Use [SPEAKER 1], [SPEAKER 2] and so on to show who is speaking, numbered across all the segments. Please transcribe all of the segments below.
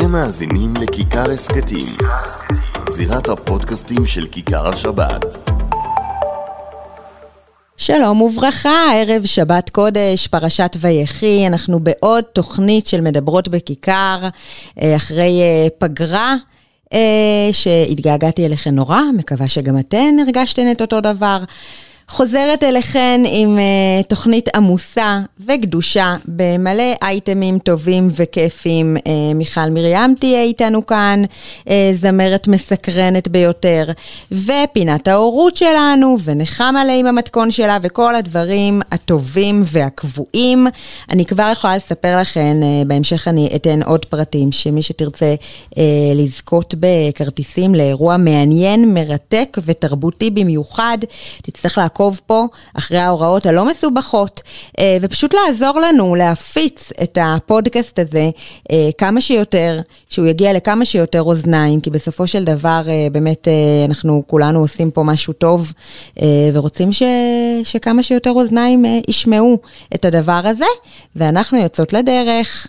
[SPEAKER 1] אתם מאזינים לכיכר הסכתים, זירת הפודקאסטים של כיכר השבת.
[SPEAKER 2] שלום וברכה, ערב שבת קודש, פרשת ויחי, אנחנו בעוד תוכנית של מדברות בכיכר, אה, אחרי אה, פגרה. אה, שהתגעגעתי אליכן נורא, מקווה שגם אתן הרגשתן את אותו דבר. חוזרת אליכן עם uh, תוכנית עמוסה וגדושה במלא אייטמים טובים וכיפים. Uh, מיכל מרים תהיה איתנו כאן, uh, זמרת מסקרנת ביותר, ופינת ההורות שלנו, ונחמה לה עם המתכון שלה, וכל הדברים הטובים והקבועים. אני כבר יכולה לספר לכן, uh, בהמשך אני אתן עוד פרטים, שמי שתרצה uh, לזכות בכרטיסים לאירוע מעניין, מרתק ותרבותי במיוחד, תצטרך לעקוב. לעקוב פה אחרי ההוראות הלא מסובכות, אה, ופשוט לעזור לנו להפיץ את הפודקאסט הזה אה, כמה שיותר, שהוא יגיע לכמה שיותר אוזניים, כי בסופו של דבר אה, באמת אנחנו כולנו עושים פה משהו טוב, ורוצים ש, שכמה שיותר אוזניים ישמעו את הדבר הזה, ואנחנו יוצאות לדרך.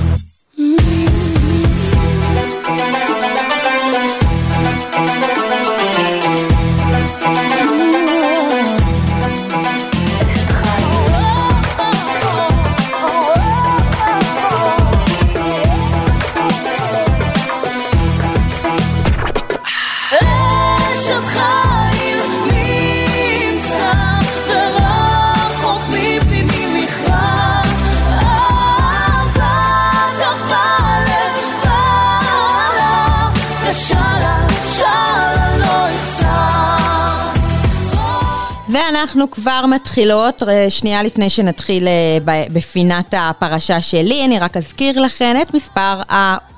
[SPEAKER 3] ואנחנו כבר מתחילות, אה, שנייה לפני שנתחיל אה, בפינת הפרשה שלי, אני רק אזכיר לכם את מספר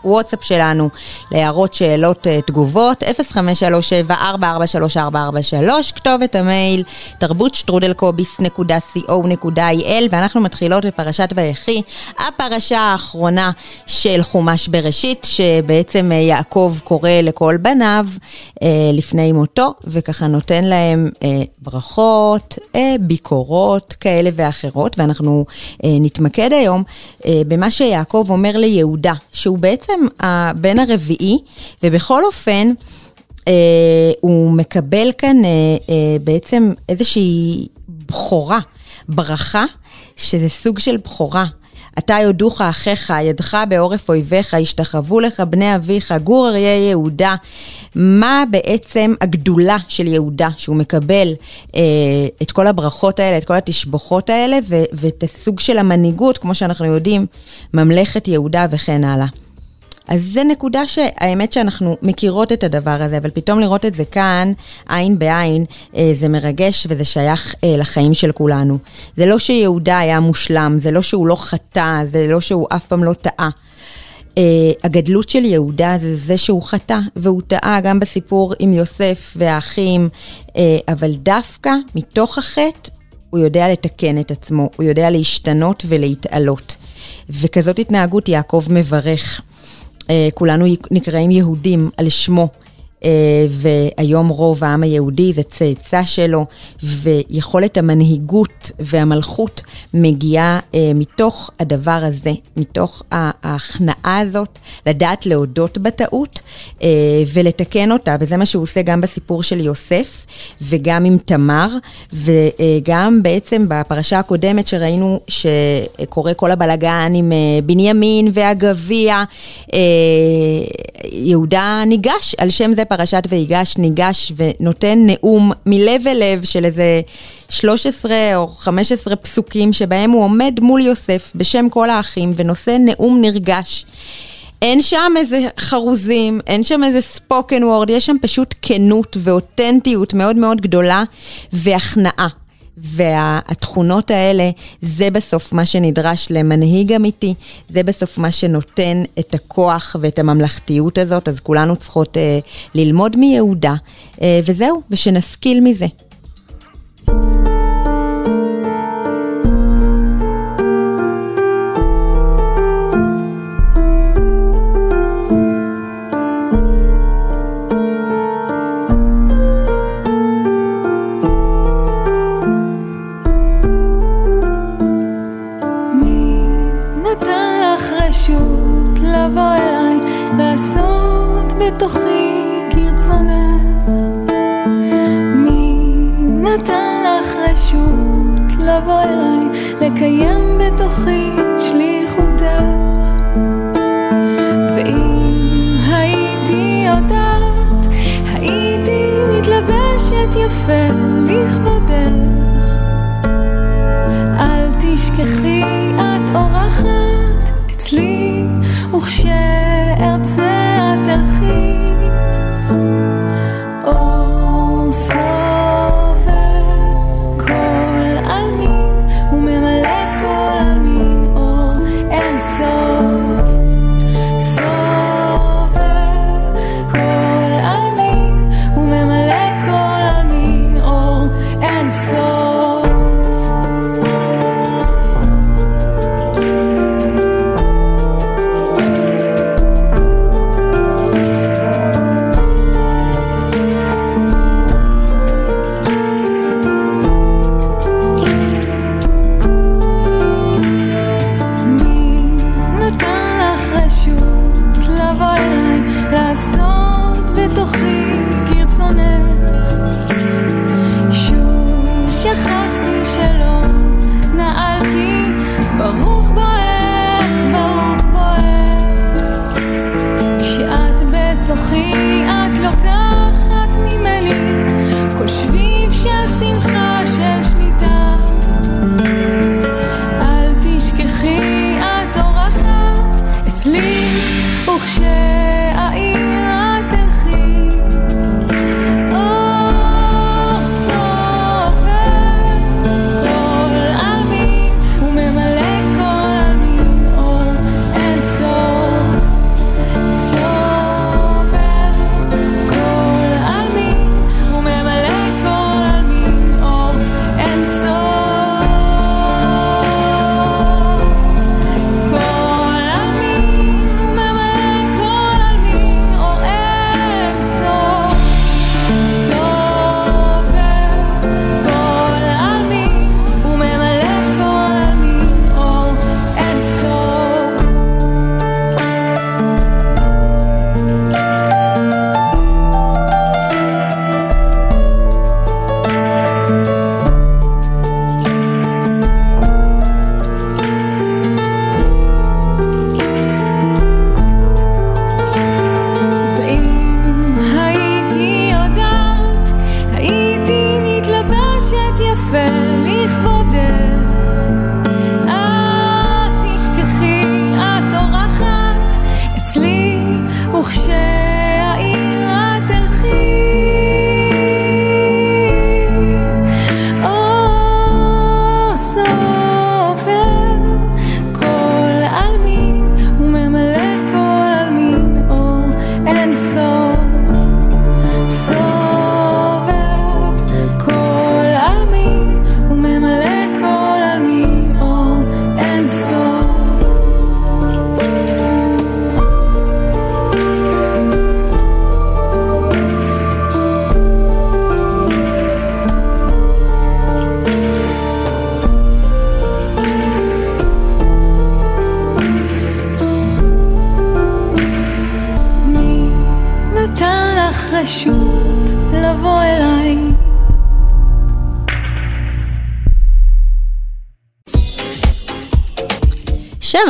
[SPEAKER 3] הוואטסאפ שלנו להערות, שאלות, אה, תגובות, 0537-443443, כתובת המייל תרבות שטרודלקוביס.co.il, ואנחנו מתחילות בפרשת ויחי, הפרשה האחרונה של חומש בראשית, שבעצם יעקב קורא לכל בניו לפני מותו, וככה נותן להם ברכות. הערות, אה, ביקורות כאלה ואחרות, ואנחנו אה, נתמקד היום אה, במה שיעקב אומר ליהודה, שהוא בעצם הבן הרביעי, ובכל אופן, הוא מקבל כאן בעצם איזושהי בכורה, ברכה, שזה סוג של בכורה. אתה יודוך אחיך, ידך בעורף אויביך, ישתחוו לך בני אביך, גור אריה יהודה. מה בעצם הגדולה של יהודה, שהוא מקבל אה, את כל הברכות האלה, את כל התשבוכות האלה, ו- ואת הסוג של המנהיגות, כמו שאנחנו יודעים, ממלכת יהודה וכן הלאה. אז זה נקודה שהאמת שאנחנו מכירות את הדבר הזה, אבל פתאום לראות את זה כאן, עין בעין, אה, זה מרגש וזה שייך אה, לחיים של כולנו. זה לא שיהודה היה מושלם, זה לא שהוא לא חטא, זה לא שהוא אף פעם לא טעה. Uh, הגדלות של יהודה זה זה שהוא חטא, והוא טעה גם בסיפור עם יוסף והאחים, uh, אבל דווקא מתוך החטא הוא יודע לתקן את עצמו, הוא יודע להשתנות ולהתעלות. וכזאת התנהגות יעקב מברך. אה, כולנו נקראים יהודים על שמו. אה, והיום רוב העם היהודי זה צאצא שלו, ויכולת המנהיגות והמלכות מגיעה אה, מתוך הדבר הזה, מתוך ההכנעה הזאת, לדעת להודות בטעות אה, ולתקן אותה, וזה מה שהוא עושה גם בסיפור של יוסף, וגם עם תמר, וגם בעצם בפרשה הקודמת שראינו שקורה כל הבלגן עם בנימין והגביע, יהודה ניגש על שם זה פרשת ויגש ניגש ונותן נאום מלב אל לב של איזה 13 או 15 פסוקים שבהם הוא עומד מול יוסף בשם כל האחים ונושא נאום נרגש. אין שם איזה חרוזים, אין שם איזה ספוקן וורד, יש שם פשוט כנות ואותנטיות מאוד מאוד גדולה והכנעה.
[SPEAKER 4] והתכונות האלה, זה בסוף מה שנדרש למנהיג אמיתי, זה בסוף מה שנותן את הכוח ואת הממלכתיות הזאת, אז כולנו צריכות אה, ללמוד מיהודה, אה, וזהו, ושנשכיל מזה. לבוא אליי, לקיים בתוכי שליחותך. ואם הייתי יודעת, הייתי מתלבשת יפה לכבודך.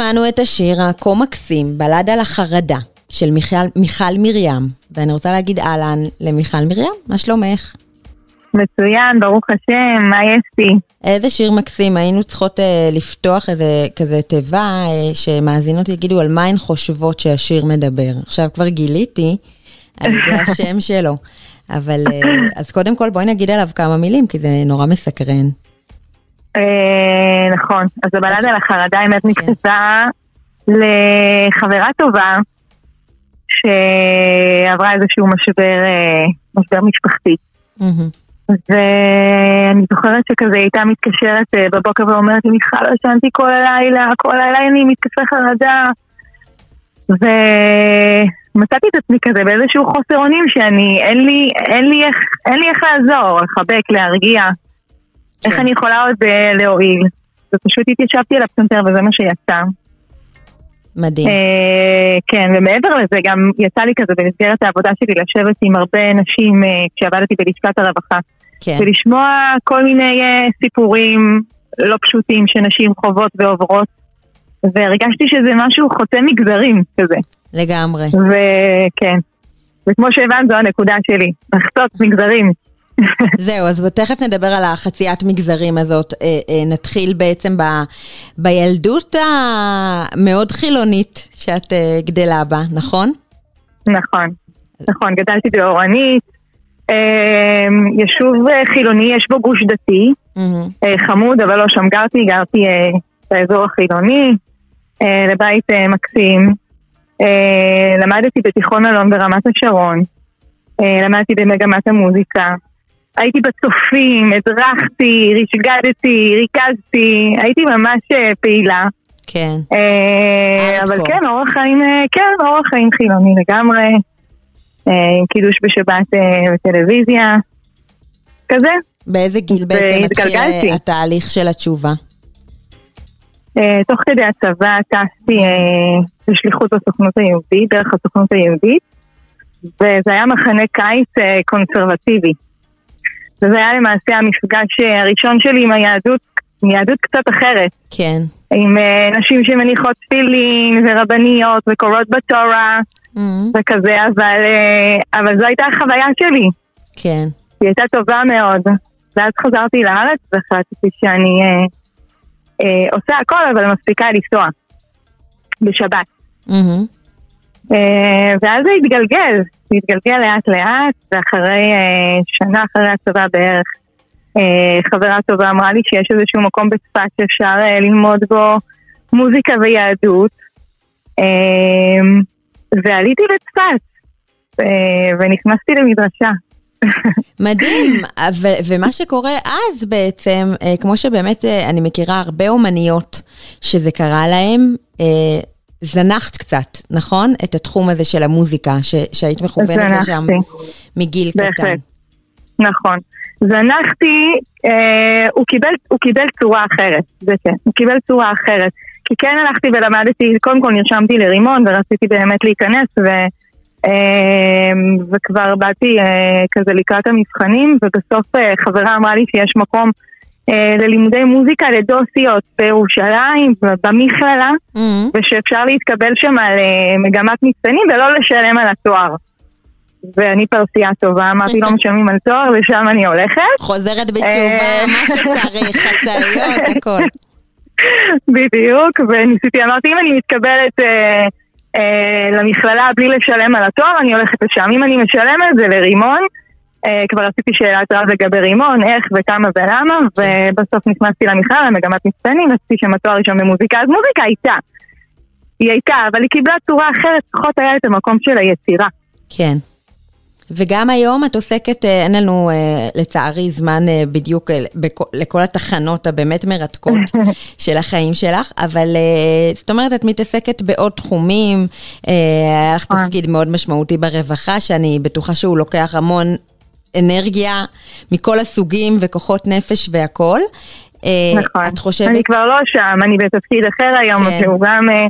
[SPEAKER 4] שמענו את השיר הכה מקסים, בלד על החרדה, של מיכל, מיכל מרים, ואני רוצה להגיד אהלן למיכל מרים, מה שלומך?
[SPEAKER 5] מצוין, ברוך השם, מה יש לי?
[SPEAKER 4] איזה שיר מקסים, היינו צריכות אה, לפתוח איזה כזה תיבה אה, שמאזינות יגידו על מה הן חושבות שהשיר מדבר. עכשיו כבר גיליתי על ידי השם שלו, אבל אה, אז קודם כל בואי נגיד עליו כמה מילים, כי זה נורא מסקרן.
[SPEAKER 5] אה, נכון, אז הבלדה על החרדה האמת כן. נכתבה לחברה טובה שעברה איזשהו משבר, אה, משבר משפחתי. ואני זוכרת שכזה הייתה מתקשרת אה, בבוקר ואומרת לי, מיכל, לא ישנתי כל הלילה, כל הלילה אני מתקפה חרדה. ומצאתי את עצמי כזה באיזשהו חוסר אונים שאני, אין לי, אין לי איך, אין לי איך לעזור, לחבק, להרגיע. איך אני יכולה עוד uh, להועיל? ופשוט התיישבתי על הפסנתר וזה מה שיצא.
[SPEAKER 3] מדהים. Uh,
[SPEAKER 5] כן, ומעבר לזה גם יצא לי כזה במסגרת העבודה שלי לשבת עם הרבה נשים uh, כשעבדתי בלשכת הרווחה. כן. ולשמוע כל מיני סיפורים לא פשוטים שנשים חוות ועוברות. והרגשתי שזה משהו חוצה מגזרים כזה.
[SPEAKER 3] לגמרי.
[SPEAKER 5] וכן. וכמו שהבנת זו הנקודה שלי, לחצות מגזרים.
[SPEAKER 3] זהו, אז תכף נדבר על החציית מגזרים הזאת. אה, אה, נתחיל בעצם ב, בילדות המאוד חילונית שאת אה, גדלה בה, נכון?
[SPEAKER 5] נכון, נכון, גדלתי באורנית, יישוב חילוני, יש בו גוש דתי, חמוד, אבל לא שם גרתי, גרתי באזור החילוני, לבית מקסים. למדתי בתיכון אלון ברמת השרון, למדתי במגמת המוזיקה. הייתי בצופים, הדרכתי, רישגדתי, ריכזתי, הייתי ממש אה, פעילה.
[SPEAKER 3] כן.
[SPEAKER 5] אה, אבל כן, אורח חיים, אה, כן, אורח חיים חילוני לגמרי, עם קידוש בשבת בטלוויזיה, כזה.
[SPEAKER 3] באיזה גיל בעצם התחיל התהליך של התשובה?
[SPEAKER 5] תוך כדי הצבא טסתי בשליחות הסוכנות היהודית, דרך הסוכנות היהודית, וזה היה מחנה קיץ קונסרבטיבי. וזה היה למעשה המפגש הראשון שלי עם היהדות, עם יהדות קצת אחרת.
[SPEAKER 3] כן.
[SPEAKER 5] עם uh, נשים שמניחות תפילין ורבניות וקוראות בתורה mm-hmm. וכזה, אבל, uh, אבל זו הייתה החוויה שלי.
[SPEAKER 3] כן.
[SPEAKER 5] היא הייתה טובה מאוד. ואז חזרתי לארץ והחלטתי שאני uh, uh, עושה הכל אבל מפסיקה לנסוע בשבת. Mm-hmm. אה, ואז זה התגלגל, התגלגל לאט לאט, ואחרי אה, שנה אחרי הצבא בערך, אה, חברה טובה אמרה לי שיש איזשהו מקום בצפת שאפשר ללמוד בו מוזיקה ויהדות, ועליתי לצפת, ונכנסתי למדרשה.
[SPEAKER 3] מדהים, ו- ומה שקורה אז בעצם, כמו שבאמת אני מכירה הרבה אומניות שזה קרה להם, זנחת קצת, נכון? את התחום הזה של המוזיקה, ש- שהיית מכוונת לשם מגיל בהחלט. קטן.
[SPEAKER 5] נכון. זנחתי, אה, הוא, קיבל, הוא קיבל צורה אחרת, זה כן, הוא קיבל צורה אחרת. כי כן הלכתי ולמדתי, קודם כל נרשמתי לרימון ורציתי באמת להיכנס ו, אה, וכבר באתי אה, כזה לקראת המבחנים ובסוף אה, חברה אמרה לי שיש מקום ללימודי מוזיקה לדוסיות בירושלים, במכללה, mm-hmm. ושאפשר להתקבל שם על אה, מגמת מצטיינים ולא לשלם על התואר. ואני פרסייה טובה, אמרתי לא משלמים על תואר ושם אני הולכת.
[SPEAKER 3] חוזרת בתשובה, אה, מה שצריך, חצאיות, הכל.
[SPEAKER 5] בדיוק, וניסיתי, אמרתי אם אני מתקבלת אה, אה, למכללה בלי לשלם על התואר, אני הולכת לשם. אם אני משלמת זה לרימון, כבר עשיתי שאלת רב לגבי רימון, איך וכמה ולמה, ובסוף נכנסתי למכלל, למגמת מצטיינים, עשיתי שם תואר ראשון במוזיקה, אז מוזיקה הייתה. היא הייתה, אבל היא קיבלה צורה אחרת, פחות היה את המקום של היצירה.
[SPEAKER 3] כן. וגם היום את עוסקת, אה, אין לנו אה, לצערי זמן בדיוק לכל התחנות הבאמת מרתקות של החיים שלך, אבל זאת אומרת, את מתעסקת בעוד תחומים, היה לך נכון. תפקיד מאוד משמעותי ברווחה, שאני בטוחה שהוא לוקח המון אנרגיה מכל הסוגים וכוחות נפש והכול.
[SPEAKER 5] אה, נכון. את חושבת... אני כבר לא שם, אני בתפקיד אחר היום, כן. שהוא גם אה,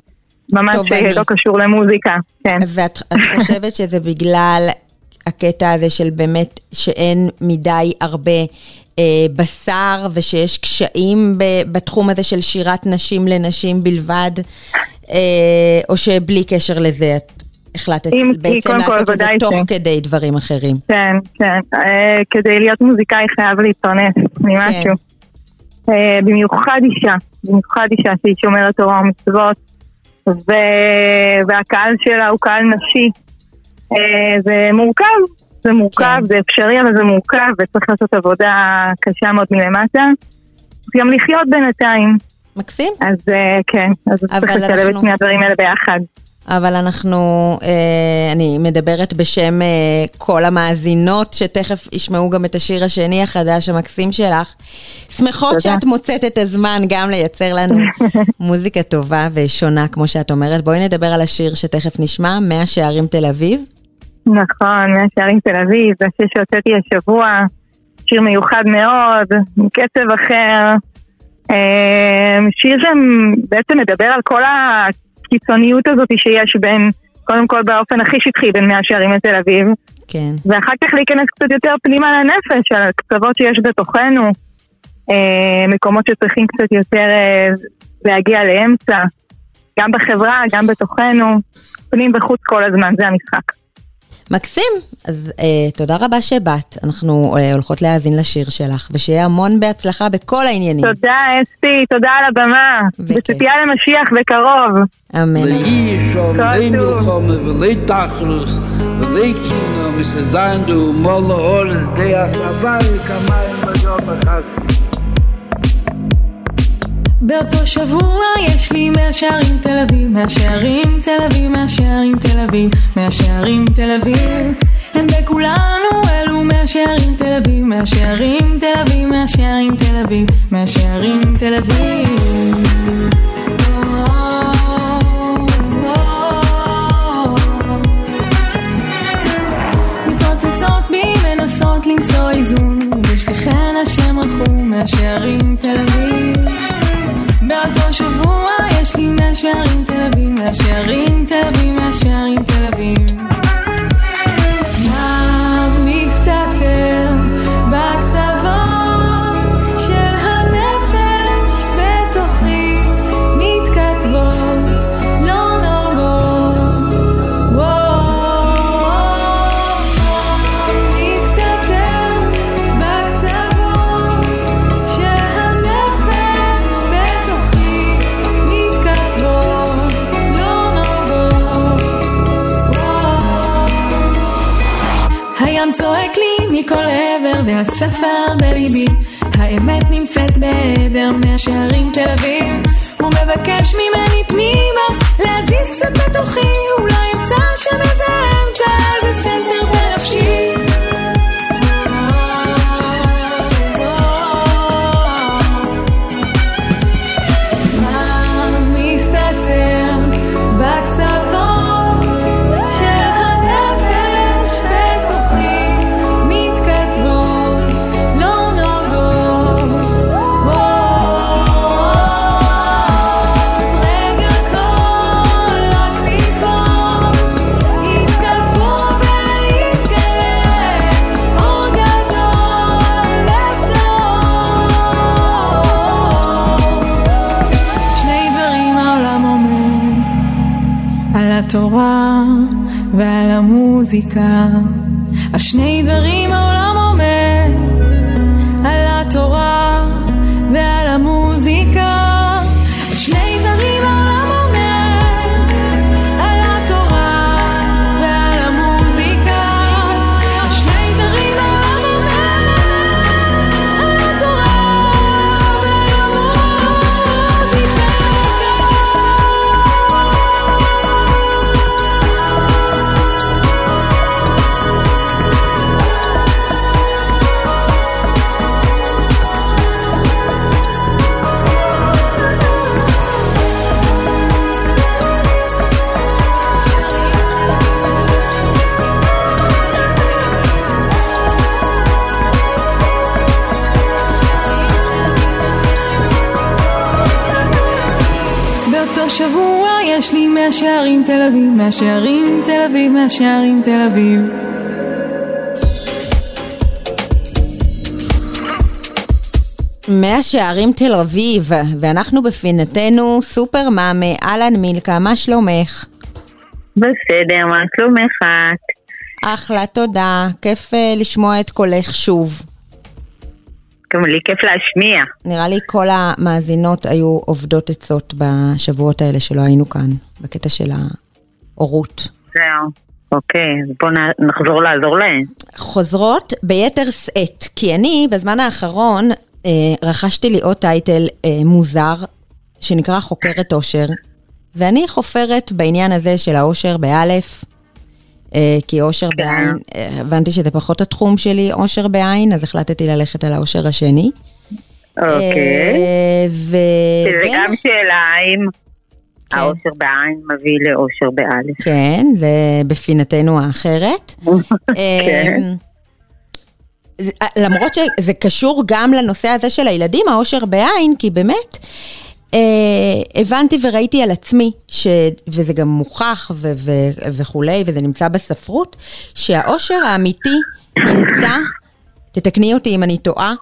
[SPEAKER 5] ממש תובני. לא קשור למוזיקה. כן.
[SPEAKER 3] ואת חושבת שזה בגלל הקטע הזה של באמת שאין מדי הרבה אה, בשר ושיש קשיים ב, בתחום הזה של שירת נשים לנשים בלבד, אה, או שבלי קשר לזה את החלטת בעצם לעשות את זה תוך כן. כדי דברים אחרים.
[SPEAKER 5] כן, כן. אה, כדי להיות מוזיקאי חייב להתפרנס ממשהו. כן. אה, במיוחד אישה, במיוחד אישה שהיא שומרת תורה ומצוות, ו... והקהל שלה הוא קהל נשי. אה, זה מורכב, זה מורכב, כן. זה אפשרי, אבל זה מורכב, וצריך לעשות עבודה קשה מאוד מלמטה. גם לחיות בינתיים.
[SPEAKER 3] מקסים.
[SPEAKER 5] אז כן, אז צריך לשלב את שני הדברים האלה ביחד.
[SPEAKER 3] אבל אנחנו, אה, אני מדברת בשם אה, כל המאזינות, שתכף ישמעו גם את השיר השני החדש המקסים שלך. שמחות תודה. שאת מוצאת את הזמן גם לייצר לנו מוזיקה טובה ושונה, כמו שאת אומרת. בואי נדבר על השיר שתכף נשמע, מאה שערים תל אביב.
[SPEAKER 5] נכון, מאה שערים תל אביב, זה השיר שהוצאתי השבוע, שיר מיוחד מאוד, קצב אחר. אה, שיר שבעצם מדבר על כל ה... הקיצוניות הזאת שיש בין, קודם כל באופן הכי שטחי בין מאה שערים לתל אביב.
[SPEAKER 3] כן.
[SPEAKER 5] ואחר כך להיכנס קצת יותר פנימה לנפש, על הקצוות שיש בתוכנו, אה, מקומות שצריכים קצת יותר אה, להגיע לאמצע, גם בחברה, גם בתוכנו, פנים וחוץ כל הזמן, זה המשחק.
[SPEAKER 3] מקסים, אז אה, תודה רבה שבאת, אנחנו אה, הולכות להאזין לשיר שלך, ושיהיה המון בהצלחה בכל העניינים.
[SPEAKER 5] תודה אסתי, תודה על הבמה, בציפייה למשיח בקרוב.
[SPEAKER 3] אמן.
[SPEAKER 4] באותו שבוע יש לי מאה שערים תל אביב, מאה שערים תל אביב, מאה שערים תל אביב, מאה שערים תל אביב. הם בכולנו אלו מאה שערים תל אביב, מאה שערים תל אביב, מאה שערים תל אביב, מאה שערים תל אביב. התורה ועל המוזיקה, על שני דברים מהשערים תל אביב, מהשערים תל אביב.
[SPEAKER 3] מאה שערים תל אביב, ואנחנו בפינתנו סופר מאמה, אהלן מילקה, מה שלומך?
[SPEAKER 6] בסדר, מה שלומך את?
[SPEAKER 3] אחלה, תודה, כיף uh, לשמוע את קולך שוב.
[SPEAKER 6] גם לי כיף להשמיע.
[SPEAKER 3] נראה לי כל המאזינות היו עובדות עצות בשבועות האלה שלא היינו כאן, בקטע של ההורות.
[SPEAKER 6] זהו. אוקיי, אז בואו נחזור לעזור להן.
[SPEAKER 3] חוזרות ביתר שאת, כי אני בזמן האחרון אה, רכשתי לי עוד טייטל אה, מוזר, שנקרא חוקרת אושר, ואני חופרת בעניין הזה של האושר באלף, אה, כי אושר
[SPEAKER 6] כן.
[SPEAKER 3] בעין, אה, הבנתי שזה פחות התחום שלי, אושר בעין, אז החלטתי ללכת על האושר השני.
[SPEAKER 6] אוקיי.
[SPEAKER 3] אה,
[SPEAKER 6] שזה
[SPEAKER 3] ובין-
[SPEAKER 6] גם שאלה אם
[SPEAKER 3] כן.
[SPEAKER 6] האושר בעין מביא לאושר באלף.
[SPEAKER 3] כן, זה בפינתנו האחרת.
[SPEAKER 6] כן.
[SPEAKER 3] אמ, למרות שזה קשור גם לנושא הזה של הילדים, האושר בעין, כי באמת, אה, הבנתי וראיתי על עצמי, ש, וזה גם מוכח ו, ו, וכולי, וזה נמצא בספרות, שהאושר האמיתי נמצא, תתקני אותי אם אני טועה,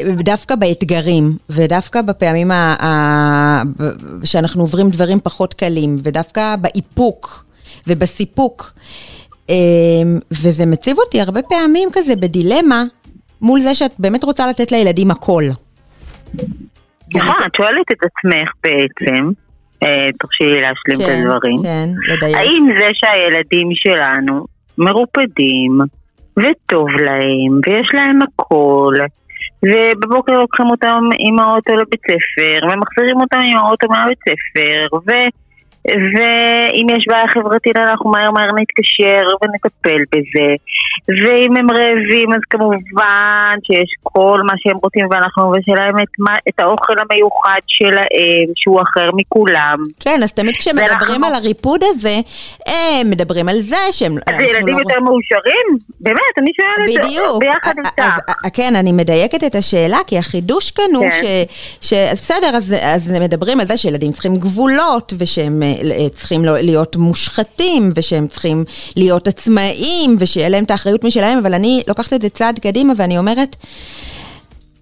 [SPEAKER 3] דווקא באתגרים, ודווקא בפעמים ה- ה- שאנחנו עוברים דברים פחות קלים, ודווקא באיפוק ובסיפוק. אמ, וזה מציב אותי הרבה פעמים כזה בדילמה, מול זה שאת באמת רוצה לתת לילדים הכל.
[SPEAKER 6] נכון, את שואלת את עצמך בעצם, אה, תרשי לי להשלים את
[SPEAKER 3] כן,
[SPEAKER 6] הדברים.
[SPEAKER 3] כן, לדייק.
[SPEAKER 6] האם זה שהילדים שלנו מרופדים וטוב להם ויש להם הכל ובבוקר לוקחים אותם עם האוטו לבית ספר ומחזירים אותם עם האוטו מהבית ספר ו... ואם יש בעיה חברתית אנחנו מהר מהר נתקשר ונטפל בזה ואם הם רעבים אז כמובן שיש כל מה שהם רוצים ואנחנו נבשל את, מה- את האוכל המיוחד שלהם שהוא אחר מכולם
[SPEAKER 3] כן, אז תמיד כשמדברים
[SPEAKER 6] ואנחנו-
[SPEAKER 3] על הריפוד הזה, הם מדברים על זה שהם...
[SPEAKER 6] אז ילדים
[SPEAKER 3] לא-
[SPEAKER 6] יותר מאושרים? באמת, אני שואלת
[SPEAKER 3] בדיוק.
[SPEAKER 6] ביחד.
[SPEAKER 3] אז- כן, אני מדייקת את השאלה, כי החידוש כאן הוא
[SPEAKER 6] כן.
[SPEAKER 3] ש... ש- בסדר, אז, אז מדברים על זה שילדים צריכים גבולות, ושהם אה, צריכים לא- להיות מושחתים, ושהם צריכים להיות עצמאיים, ושיהיה להם את האחריות משלהם, אבל אני לוקחת את זה צעד קדימה, ואני אומרת,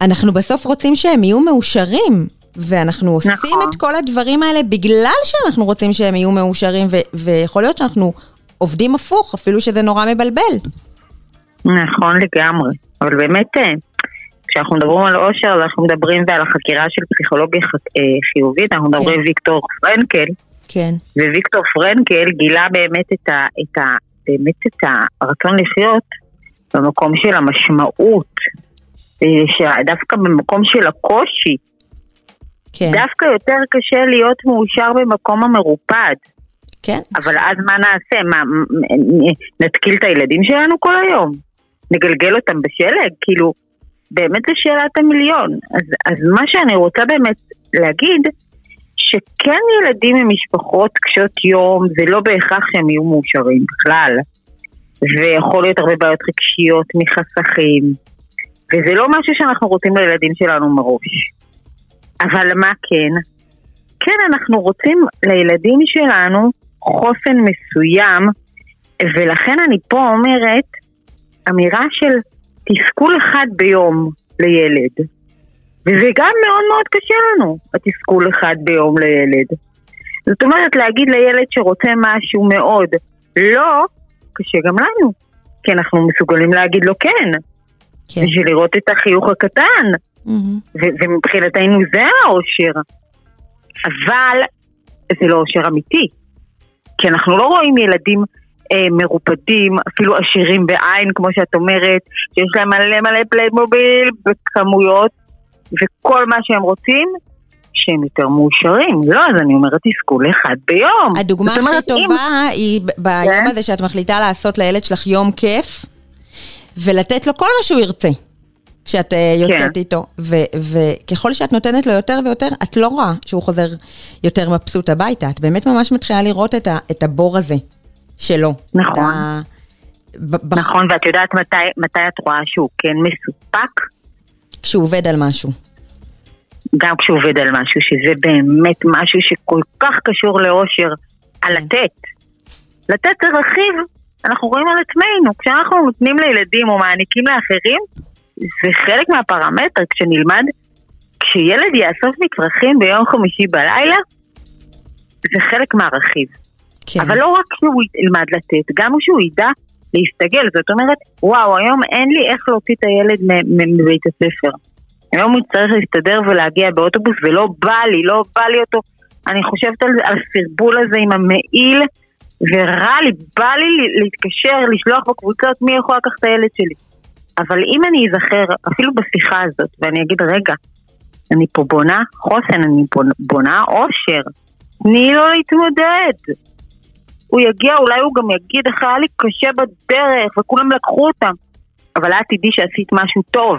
[SPEAKER 3] אנחנו בסוף רוצים שהם יהיו מאושרים. ואנחנו עושים
[SPEAKER 6] נכון.
[SPEAKER 3] את כל הדברים האלה בגלל שאנחנו רוצים שהם יהיו מאושרים, ו- ויכול להיות שאנחנו עובדים הפוך, אפילו שזה נורא מבלבל.
[SPEAKER 6] נכון לגמרי. אבל באמת, אה, כשאנחנו מדברים על אושר, אנחנו מדברים ועל החקירה של פסיכולוגיה אה, חיובית, אנחנו מדברים עם ויקטור פרנקל,
[SPEAKER 3] כן.
[SPEAKER 6] וויקטור פרנקל גילה באמת את, ה, את, ה, באמת את הרצון לחיות במקום של המשמעות, אה, דווקא במקום של הקושי.
[SPEAKER 3] כן,
[SPEAKER 6] דווקא יותר קשה להיות מאושר במקום המרופד.
[SPEAKER 3] כן,
[SPEAKER 6] אבל אז מה נעשה? מה, נתקיל את הילדים שלנו כל היום? נגלגל אותם בשלג? כאילו, באמת זו שאלת המיליון. אז, אז מה שאני רוצה באמת להגיד, שכן ילדים ממשפחות קשות יום, זה לא בהכרח שהם יהיו מאושרים בכלל. ויכול להיות הרבה בעיות רגשיות מחסכים. וזה לא משהו שאנחנו רוצים לילדים שלנו מראש. אבל מה כן? כן, אנחנו רוצים לילדים שלנו חוסן מסוים, ולכן אני פה אומרת אמירה של תסכול אחד ביום לילד. וזה גם מאוד מאוד קשה לנו, התסכול אחד ביום לילד. זאת אומרת, להגיד לילד שרוצה משהו מאוד לא, קשה גם לנו. כי אנחנו מסוגלים להגיד לו כן,
[SPEAKER 3] כן.
[SPEAKER 6] בשביל לראות את החיוך הקטן. ו- ומבחינתנו זה האושר. אבל זה לא אושר אמיתי. כי אנחנו לא רואים ילדים אה, מרופדים, אפילו עשירים בעין, כמו שאת אומרת, שיש להם מלא מלא פליימוביל בכמויות, וכל מה שהם רוצים, שהם יותר מאושרים. לא, אז אני אומרת, תסכול אחד ביום.
[SPEAKER 3] הדוגמה
[SPEAKER 6] אומרת,
[SPEAKER 3] הכי
[SPEAKER 6] אם-
[SPEAKER 3] טובה היא ב- ביום
[SPEAKER 6] כן.
[SPEAKER 3] הזה שאת מחליטה לעשות לילד שלך יום כיף, ולתת לו כל מה שהוא ירצה. כשאת אה, יוצאת
[SPEAKER 6] כן.
[SPEAKER 3] איתו, וככל שאת נותנת לו יותר ויותר, את לא רואה שהוא חוזר יותר מבסוט הביתה. את באמת ממש מתחילה לראות את, ה- את הבור הזה שלו.
[SPEAKER 6] נכון.
[SPEAKER 3] ה-
[SPEAKER 6] נכון, ואת יודעת מתי, מתי את רואה שהוא כן מסופק?
[SPEAKER 3] כשהוא עובד על משהו.
[SPEAKER 6] גם כשהוא עובד על משהו, שזה באמת משהו שכל כך קשור לאושר, על
[SPEAKER 3] כן.
[SPEAKER 6] לתת. לתת זה רכיב, אנחנו רואים על עצמנו. כשאנחנו נותנים לילדים או מעניקים לאחרים, זה חלק מהפרמטר. כשנלמד, כשילד יאסוף מצרכים ביום חמישי בלילה, זה חלק מהרכיב.
[SPEAKER 3] כן.
[SPEAKER 6] אבל לא רק שהוא ילמד לתת, גם שהוא ידע להסתגל. זאת אומרת, וואו, היום אין לי איך להוציא את הילד מבית הספר. היום הוא צריך להסתדר ולהגיע באוטובוס, ולא בא לי, לא בא לי אותו. אני חושבת על, על הסרבול הזה עם המעיל, ורע לי, בא לי להתקשר, לשלוח בקבוצות מי יכול לקחת את הילד שלי. אבל אם אני אזכר, אפילו בשיחה הזאת, ואני אגיד, רגע, אני פה בונה חוסן, אני בונה אושר, תני לו להתמודד. הוא יגיע, אולי הוא גם יגיד איך היה לי קשה בדרך, וכולם לקחו אותם. אבל את תדעי שעשית משהו טוב.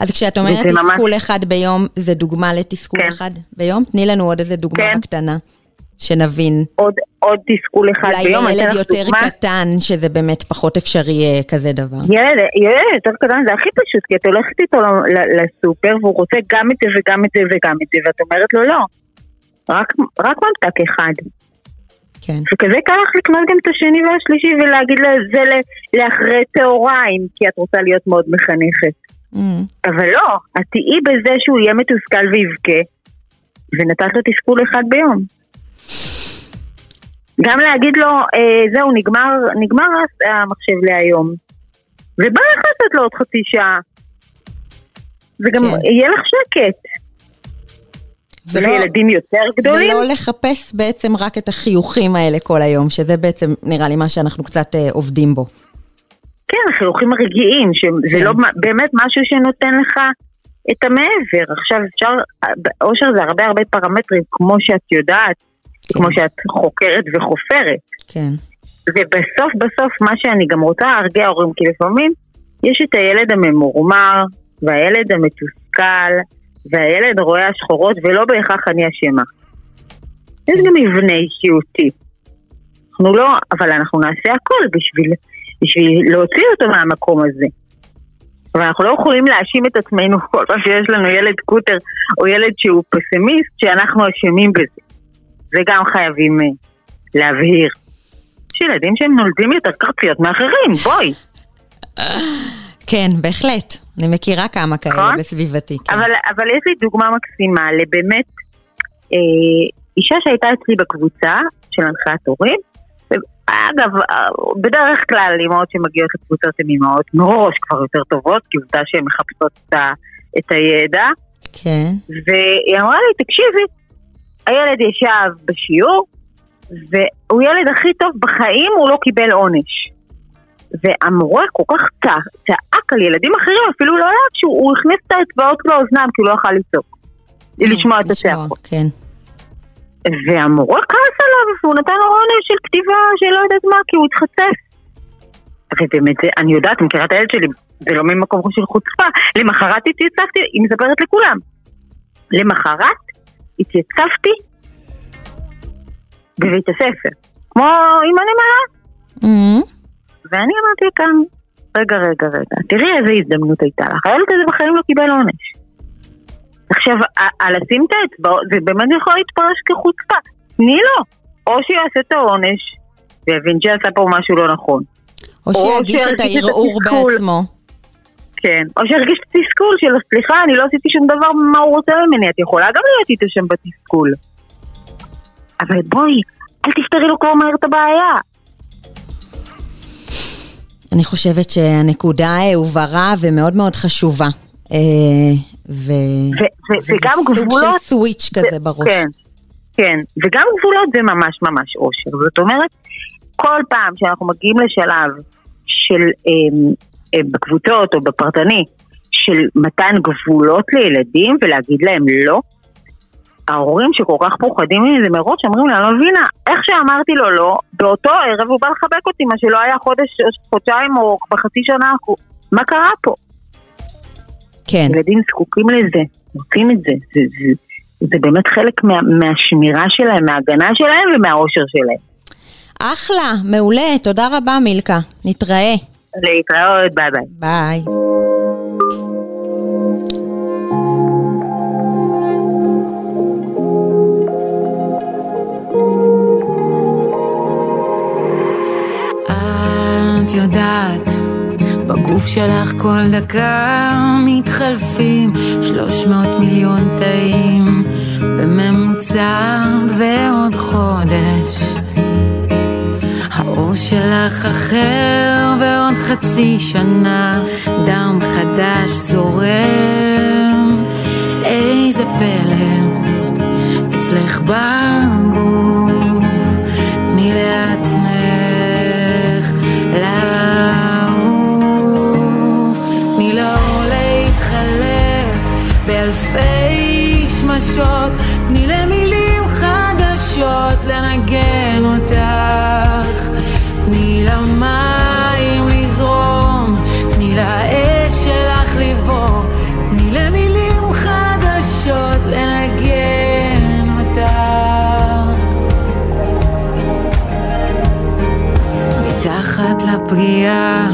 [SPEAKER 3] אז כשאת אומרת תסכול ממש... אחד ביום, זה דוגמה לתסכול כן. אחד ביום? תני לנו עוד איזה דוגמה כן. בקטנה, שנבין.
[SPEAKER 6] עוד, עוד תסכול אחד
[SPEAKER 3] אולי
[SPEAKER 6] ביום.
[SPEAKER 3] אולי ילד יותר דוגמה. קטן, שזה באמת פחות אפשרי אה, כזה דבר.
[SPEAKER 6] ילד, ילד יותר קטן זה הכי פשוט, כי את הולכת איתו לסופר והוא רוצה גם את זה וגם את זה וגם את זה, ואת אומרת לו לא. רק, רק ממתק אחד.
[SPEAKER 3] כן.
[SPEAKER 6] וכזה קל לך לקנות גם את השני והשלישי ולהגיד לזה לאחרי צהריים, כי את רוצה להיות מאוד מחנכת. Mm. אבל לא, את תהיי בזה שהוא יהיה מתוסכל ויבכה, ונתת לו תסכול אחד ביום. גם להגיד לו, אה, זהו, נגמר, נגמר המחשב להיום. ובא לך לתת לו עוד חצי שעה. וגם כן. יהיה לך שקט. ולא, ילדים יותר גדולים.
[SPEAKER 3] ולא לחפש בעצם רק את החיוכים האלה כל היום, שזה בעצם נראה לי מה שאנחנו קצת אה, עובדים בו.
[SPEAKER 6] כן, החיוכים הרגעיים, שזה כן. לא באמת משהו שנותן לך את המעבר. עכשיו אפשר, אושר זה הרבה הרבה פרמטרים, כמו שאת יודעת, כן. כמו שאת חוקרת וחופרת.
[SPEAKER 3] כן.
[SPEAKER 6] ובסוף בסוף מה שאני גם רוצה להרגיע הורים, כי לפעמים יש את הילד הממורמר והילד המתוסכל והילד רואה השחורות ולא בהכרח אני אשמה. יש גם מבנה אישיותי. אנחנו לא, אבל אנחנו נעשה הכל בשביל, בשביל להוציא אותו מהמקום הזה. אבל אנחנו לא יכולים להאשים את עצמנו כל פעם שיש לנו ילד קוטר או ילד שהוא פסימיסט, שאנחנו אשמים בזה. זה גם חייבים uh, להבהיר. יש ילדים שהם נולדים יותר קרציות מאחרים, בואי.
[SPEAKER 3] כן, בהחלט. אני מכירה כמה כאלה נכון? בסביבתי. כן.
[SPEAKER 6] אבל, אבל יש לי דוגמה מקסימה לבאמת אה, אישה שהייתה אצלי בקבוצה של הנחיית הורים. אגב, בדרך כלל אימהות שמגיעות לקבוצות הן אימהות מראש כבר יותר טובות, כי עובדה שהן מחפשות את, ה, את הידע.
[SPEAKER 3] כן.
[SPEAKER 6] והיא אמרה לי, תקשיבי, הילד ישב בשיעור, והוא ילד הכי טוב בחיים, הוא לא קיבל עונש. והמורה כל כך צעק על ילדים אחרים, אפילו לא היה כשהוא הכניס את האצבעות לאוזנם, כי הוא לא יכל לצעוק. אה, לשמוע את הצעקות.
[SPEAKER 3] כן.
[SPEAKER 6] והמורה כעס עליו, והוא נתן לו עונש של כתיבה של לא יודעת מה, כי הוא התחצף. ובאמת, אני יודעת, אני מכירה את הילד שלי, זה לא ממקום של חוצפה. למחרת התייצבתי, היא מספרת לכולם. למחרת התייצבתי בבית הספר. כמו עם הנמלה. ואני אמרתי כאן, רגע, רגע, רגע, תראי איזה הזדמנות הייתה לך, הילד הזה בחיים לא קיבל עונש. עכשיו, על לשים את האצבעות, זה באמת יכול להתפרש כחוצפה. תני לו, או שיעשה את העונש, ויבין שעשה פה משהו לא נכון.
[SPEAKER 3] או שירגיש את הערעור בעצמו.
[SPEAKER 6] כן, או שירגיש את התסכול שלו, סליחה, אני לא עשיתי שום דבר מה הוא רוצה ממני, את יכולה גם להיות איתו שם בתסכול. אבל בואי, אל תפתרי לו כל מהר את הבעיה.
[SPEAKER 3] אני חושבת שהנקודה הובהרה ומאוד מאוד חשובה. אה, ו...
[SPEAKER 6] וגם גבולות...
[SPEAKER 3] סוג של סוויץ' כזה בראש.
[SPEAKER 6] כן, כן, וגם גבולות זה ממש ממש אושר. זאת אומרת, כל פעם שאנחנו מגיעים לשלב של, אה, אה, בקבוצות או בפרטני, של מתן גבולות לילדים ולהגיד להם לא, ההורים שכל כך פוחדים מזה מראש אומרים לי, אני לא מבינה, איך שאמרתי לו לא, באותו ערב הוא בא לחבק אותי, מה שלא היה חודש, חודשיים או בחצי שנה, מה קרה פה?
[SPEAKER 3] כן.
[SPEAKER 6] ילדים זקוקים לזה, רוצים את זה, זה, זה, זה באמת חלק מה, מהשמירה שלהם, מההגנה שלהם ומהאושר שלהם.
[SPEAKER 3] אחלה, מעולה, תודה רבה מילקה, נתראה.
[SPEAKER 6] להתראות, ביי ביי.
[SPEAKER 3] ביי.
[SPEAKER 4] יודעת, בגוף שלך כל דקה מתחלפים. שלוש מאות מיליון תאים בממוצע ועוד חודש. האור שלך אחר ועוד חצי שנה. דם חדש זורם. איזה פלא אצלך בגוף תני לפגיעה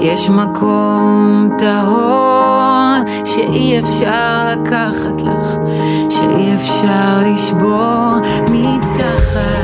[SPEAKER 4] יש מקום טהור שאי אפשר לקחת לך, שאי אפשר לשבור מתחת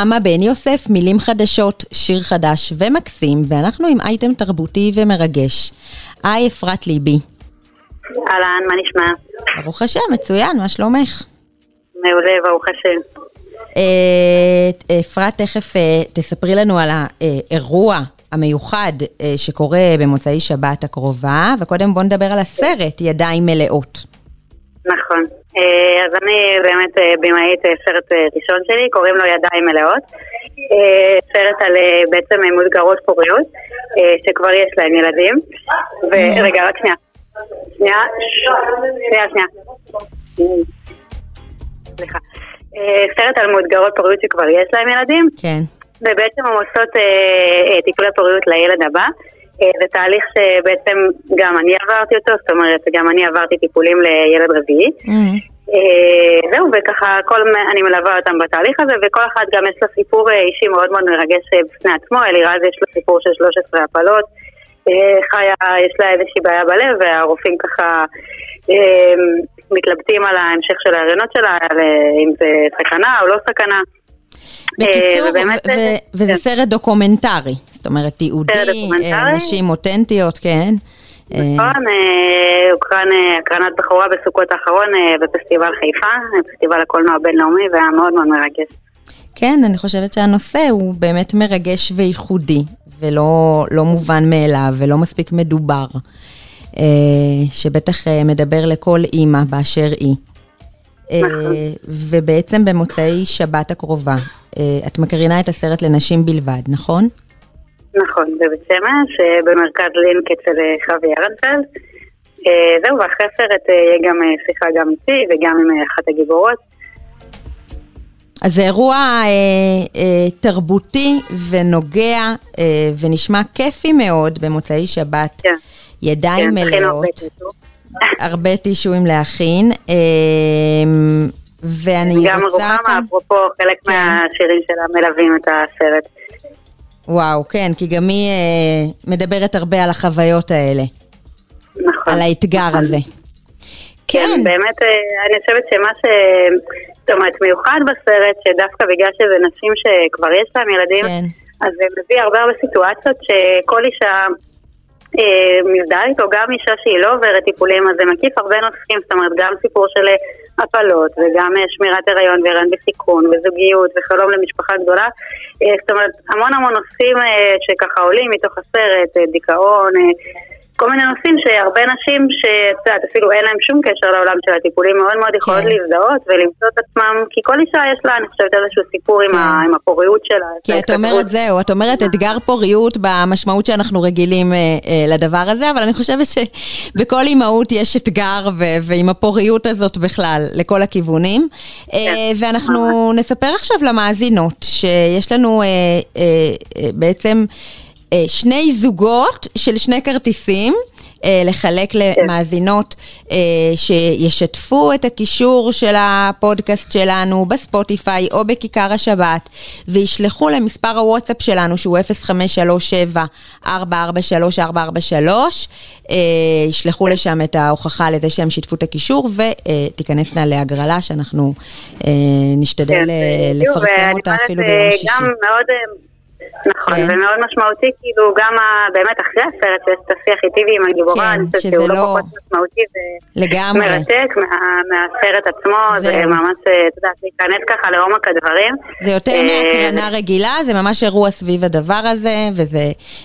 [SPEAKER 3] רוחמה בן יוסף, מילים חדשות, שיר חדש ומקסים, ואנחנו עם אייטם תרבותי ומרגש. היי אפרת ליבי.
[SPEAKER 7] אהלן, מה נשמע?
[SPEAKER 3] ברוך השם, מצוין, מה שלומך?
[SPEAKER 7] מעולה, ברוך השם.
[SPEAKER 3] אה, אפרת, תכף אה, תספרי לנו על האירוע המיוחד אה, שקורה במוצאי שבת הקרובה, וקודם בוא נדבר על הסרט, ידיים מלאות.
[SPEAKER 7] נכון. אה, אז אני באמת אה, במאית אה, סרט ראשון שלי, קוראים לו ידיים מלאות. סרט על בעצם אה, מאותגרות פוריות, אה, שכבר יש להם ילדים. ורגע, רק שנייה. שנייה, שנייה, שנייה. סליחה. סרט על מאותגרות פוריות שכבר יש להם ילדים.
[SPEAKER 3] כן.
[SPEAKER 7] ובעצם הן עושות אה, אה, טיפולי פוריות לילד הבא. אה, זה תהליך שבעצם גם אני עברתי אותו, זאת אומרת, גם אני עברתי טיפולים לילד רביעי. אה, זהו, וככה כל, אני מלווה אותם בתהליך הזה, וכל אחד גם יש לה סיפור אה, אישי מאוד מאוד מרגש בפני עצמו. אלירז יש לו סיפור של 13 הפלות, חיה יש לה איזושהי בעיה בלב, והרופאים ככה מתלבטים על ההמשך של ההריונות שלה, על אם זה סכנה או לא סכנה.
[SPEAKER 3] בקיצור,
[SPEAKER 7] ובאמת,
[SPEAKER 3] ו- ו- וזה
[SPEAKER 7] כן.
[SPEAKER 3] סרט דוקומנטרי, זאת אומרת, תיעודי,
[SPEAKER 7] דוקומנטרי.
[SPEAKER 3] אה, נשים אותנטיות, כן. אה,
[SPEAKER 7] נכון, אה, הוקרן אה, הקרנת בכורה בסוכות האחרון אה, בפסטיבל חיפה, פסטיבל הקולנוע הבינלאומי, והיה מאוד מאוד מרגש.
[SPEAKER 3] כן, אני חושבת שהנושא הוא באמת מרגש וייחודי, ולא לא מובן מאליו, ולא מספיק מדובר, אה, שבטח אה, מדבר לכל אימא באשר היא. אה,
[SPEAKER 7] נכון.
[SPEAKER 3] ובעצם במוצאי שבת הקרובה, אה, את מקרינה את הסרט לנשים בלבד, נכון?
[SPEAKER 7] נכון, בבית שמש, אה, במרכז לינק אצל אה, חוי ארנפלד. אה, זהו, ואחרי הסרט יהיה גם שיחה גם איתי וגם עם אחת הגיבורות.
[SPEAKER 3] אז זה אירוע אה, אה, תרבותי ונוגע אה, ונשמע כיפי מאוד במוצאי שבת.
[SPEAKER 7] כן.
[SPEAKER 3] ידיים
[SPEAKER 7] כן,
[SPEAKER 3] מלאות. הרבה טישואים להכין, אה, ואני
[SPEAKER 7] גם
[SPEAKER 3] רוצה
[SPEAKER 7] רוחמה,
[SPEAKER 3] כאן...
[SPEAKER 7] אפרופו, חלק
[SPEAKER 3] כן.
[SPEAKER 7] מהשירים שלה מלווים את הסרט.
[SPEAKER 3] וואו, כן, כי גם היא אה, מדברת הרבה על החוויות האלה,
[SPEAKER 7] נכון.
[SPEAKER 3] על האתגר
[SPEAKER 7] נכון.
[SPEAKER 3] הזה.
[SPEAKER 7] כן,
[SPEAKER 3] כן,
[SPEAKER 7] באמת, אה, אני חושבת שמה ש... זאת אומרת, מיוחד בסרט, שדווקא בגלל שזה נשים שכבר יש להם ילדים,
[SPEAKER 3] כן.
[SPEAKER 7] אז זה מביא הרבה הרבה סיטואציות שכל אישה מזדהה איתו גם אישה שהיא לא עוברת טיפולים, אז זה מקיף הרבה נושאים, זאת אומרת גם סיפור של הפלות וגם שמירת הריון והריון בסיכון וזוגיות וחלום למשפחה גדולה, זאת אומרת המון המון נושאים שככה עולים מתוך הסרט, דיכאון, כל מיני נושאים שהרבה נשים שאת יודעת, אפילו אין להם שום קשר לעולם של הטיפולים, מאוד מאוד יכולות כן. להזדהות ולמצוא את עצמם, כי כל אישה יש לה, אני חושבת, איזשהו סיפור כן. עם, ה, עם הפוריות שלה.
[SPEAKER 3] כי את אומרת זהו, את אומרת אתגר פוריות במשמעות שאנחנו רגילים אה, אה, לדבר הזה, אבל אני חושבת שבכל אימהות יש אתגר, ו- ועם הפוריות הזאת בכלל, לכל הכיוונים. אה, כן. אה, ואנחנו נספר עכשיו למאזינות, שיש לנו אה, אה, אה, בעצם... אה, שני זוגות של שני כרטיסים. אה, לחלק כן. למאזינות אה, שישתפו את הקישור של הפודקאסט שלנו בספוטיפיי או בכיכר השבת וישלחו למספר הוואטסאפ שלנו שהוא 0537-443-443 ישלחו. לשם את ההוכחה לזה שהם שיתפו את הקישור ותיכנסנה להגרלה שאנחנו נשתדל כן, לפרסם אותה אפילו ביום שישי.
[SPEAKER 7] גם מאוד נכון, כן. ומאוד משמעותי, כאילו, גם ה, באמת אחרי הסרט שיש את השיח איתי ועם הגיבורה, כן, אני חושבת שהוא לא, לא פחות משמעותי, זה
[SPEAKER 3] לגמרי.
[SPEAKER 7] מרתק מה, מהסרט עצמו, זה, זה ממש, אה, את יודעת, להיכנס ככה לעומק הדברים.
[SPEAKER 3] זה יותר אה, מהקרנה רגילה, זה ממש אירוע סביב הדבר הזה, וזה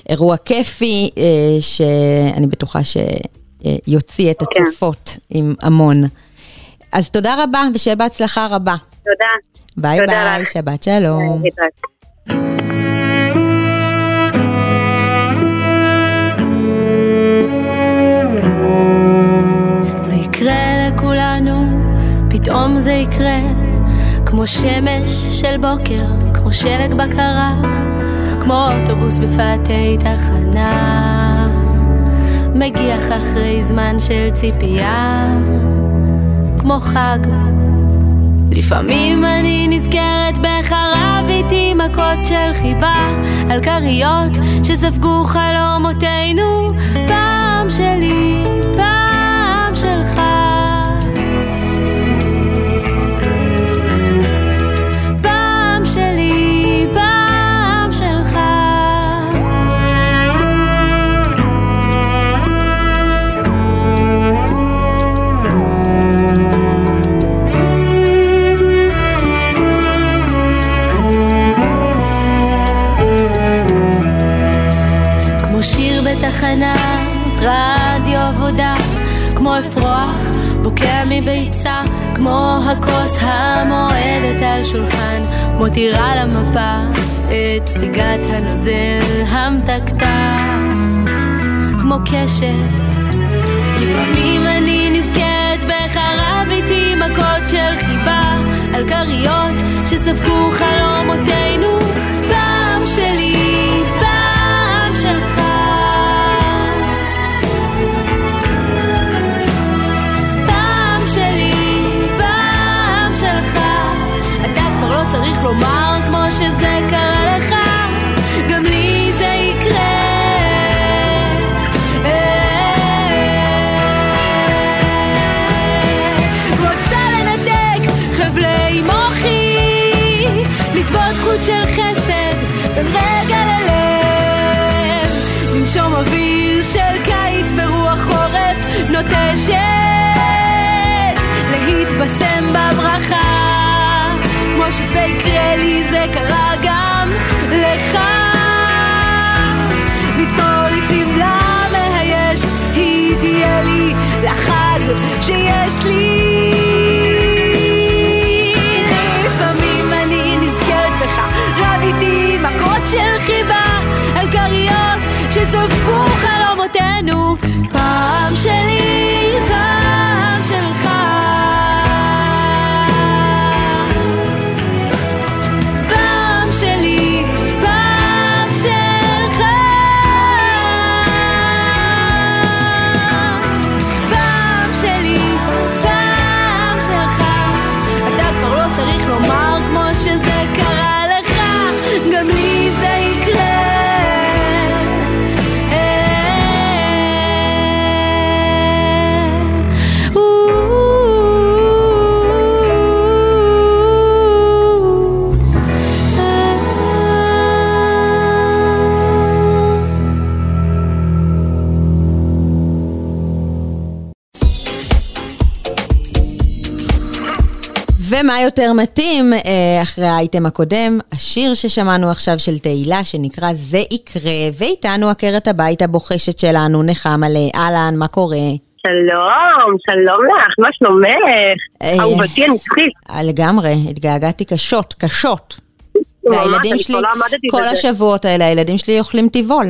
[SPEAKER 3] אירוע כיפי, אה, שאני בטוחה שיוציא את כן. הצופות כן. עם המון. אז תודה רבה, ושיהיה בהצלחה רבה.
[SPEAKER 7] תודה.
[SPEAKER 3] ביי תודה ביי, לך. שבת שלום. ביי,
[SPEAKER 4] פתאום זה יקרה, כמו שמש של בוקר, כמו שלג בקרה, כמו אוטובוס בפאתי תחנה, מגיח אחרי זמן של ציפייה, כמו חג. לפעמים אני נזכרת בחרב איתי מכות של חיבה, על כריות שספגו חלומותינו, פעם שלי, פעם שלך. בתחנת רדיו עבודה, כמו אפרוח בוקע מביצה, כמו הכוס המועדת על שולחן, מותירה למפה את ספיגת הנוזל המתקתק, כמו קשת. לפעמים אני נזכרת בחרב איתי מכות של חיבה, על כריות שספגו חלומותינו, פעם שלי, נוטשת, להתבשם בברכה. כמו שזה יקרה לי זה קרה גם לך לתפור לי שמלה מהיש היא תהיה לי לחג שיש לי חלומותינו פעם שלי פעם שלך
[SPEAKER 3] ומה יותר מתאים, אה, אחרי האייטם הקודם, השיר ששמענו עכשיו של תהילה, שנקרא זה יקרה, ואיתנו עקרת הבית הבוחשת שלנו, נחמה לאהלן, מה קורה?
[SPEAKER 8] שלום, שלום לך, מה שלומך?
[SPEAKER 3] אה,
[SPEAKER 8] אהובתי הנצחית.
[SPEAKER 3] לגמרי, התגעגעתי קשות, קשות. והילדים שלי,
[SPEAKER 8] לא
[SPEAKER 3] כל. השבועות האלה, הילדים שלי אוכלים טבעול.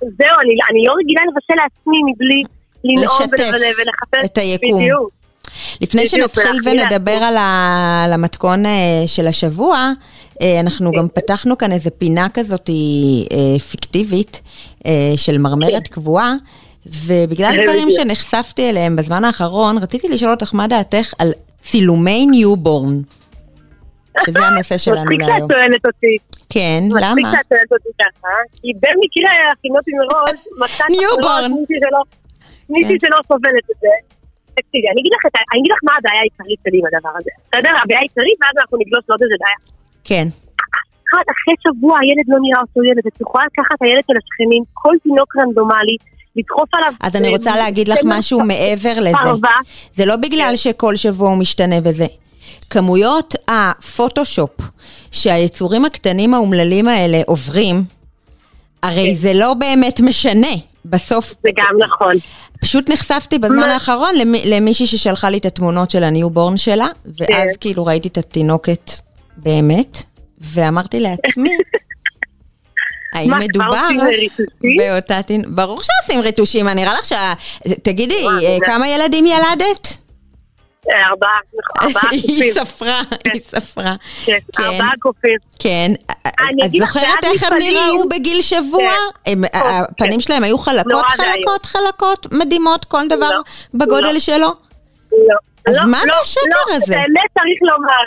[SPEAKER 8] זהו, אני, לא רגילה לבשל לעצמי מבלי לנאום
[SPEAKER 3] לשתף
[SPEAKER 8] ול- ולחפש.
[SPEAKER 3] את היקום.
[SPEAKER 8] בדיוק.
[SPEAKER 3] לפני שנתחיל ונדבר על, ה... על המתכון אה, של השבוע, אה, אנחנו גם פתחנו כאן איזה פינה כזאת אה, פיקטיבית של מרמרת קבועה, ובגלל
[SPEAKER 8] כן,
[SPEAKER 3] דברים. שנחשפתי אליהם בזמן האחרון, רציתי לשאול אותך מה דעתך על צילומי ניובורן, שזה הנושא שלנו
[SPEAKER 8] שאת אותי.
[SPEAKER 3] כן, למה?
[SPEAKER 8] שאת שואלת אותי ככה, כי במקרה הכינותי מראש, מצאתי
[SPEAKER 3] ניובורן.
[SPEAKER 8] מישהי שלא- מישהי שלא סובלת את זה. תקשיבי, אני אגיד לך את אני אגיד לך מה הבעיה העיקרית שלי עם הדבר הזה. בסדר? הבעיה העיקרית, ואז אנחנו נגלוש לעוד איזה בעיה.
[SPEAKER 3] כן,
[SPEAKER 8] אחת, אחרי שבוע הילד לא נראה אותו ילד, את יכולה לקחת הילד של השכנים, כל תינוק רנדומלי, לדחוף עליו...
[SPEAKER 3] אז אני רוצה להגיד לך משהו מעבר לזה. זה לא בגלל שכל שבוע הוא משתנה וזה. כמויות הפוטושופ שהיצורים הקטנים האומללים האלה עוברים, הרי זה לא באמת משנה. בסוף,
[SPEAKER 8] זה גם נכון.
[SPEAKER 3] פשוט נחשפתי בזמן
[SPEAKER 8] מה?
[SPEAKER 3] האחרון למי- למישהי ששלחה לי את התמונות של ה newborn שלה, ואז
[SPEAKER 8] כן.
[SPEAKER 3] כאילו ראיתי את התינוקת באמת, ואמרתי לעצמי, האם
[SPEAKER 8] מה,
[SPEAKER 3] מדובר? באותה תינוקת? ברור שעושים ריטושים, מה נראה לך שה... תגידי, אה, כמה ילדים ילדת?
[SPEAKER 8] ארבעה, נכון, ארבעה
[SPEAKER 3] היא
[SPEAKER 8] קופים.
[SPEAKER 3] ספרה, היא ספרה.
[SPEAKER 8] כן,
[SPEAKER 3] כן.
[SPEAKER 8] ארבעה קופים.
[SPEAKER 3] כן. את זוכרת איך הם נראו בגיל שבוע?
[SPEAKER 8] כן.
[SPEAKER 3] הפנים שלהם היו חלקות. חלקות, חלקות, מדהימות, כל דבר
[SPEAKER 8] לא.
[SPEAKER 3] בגודל
[SPEAKER 8] לא.
[SPEAKER 3] שלו?
[SPEAKER 8] לא.
[SPEAKER 3] אז
[SPEAKER 8] לא,
[SPEAKER 3] מה זה
[SPEAKER 8] לא,
[SPEAKER 3] השקר
[SPEAKER 8] לא,
[SPEAKER 3] הזה?
[SPEAKER 8] באמת צריך לומר.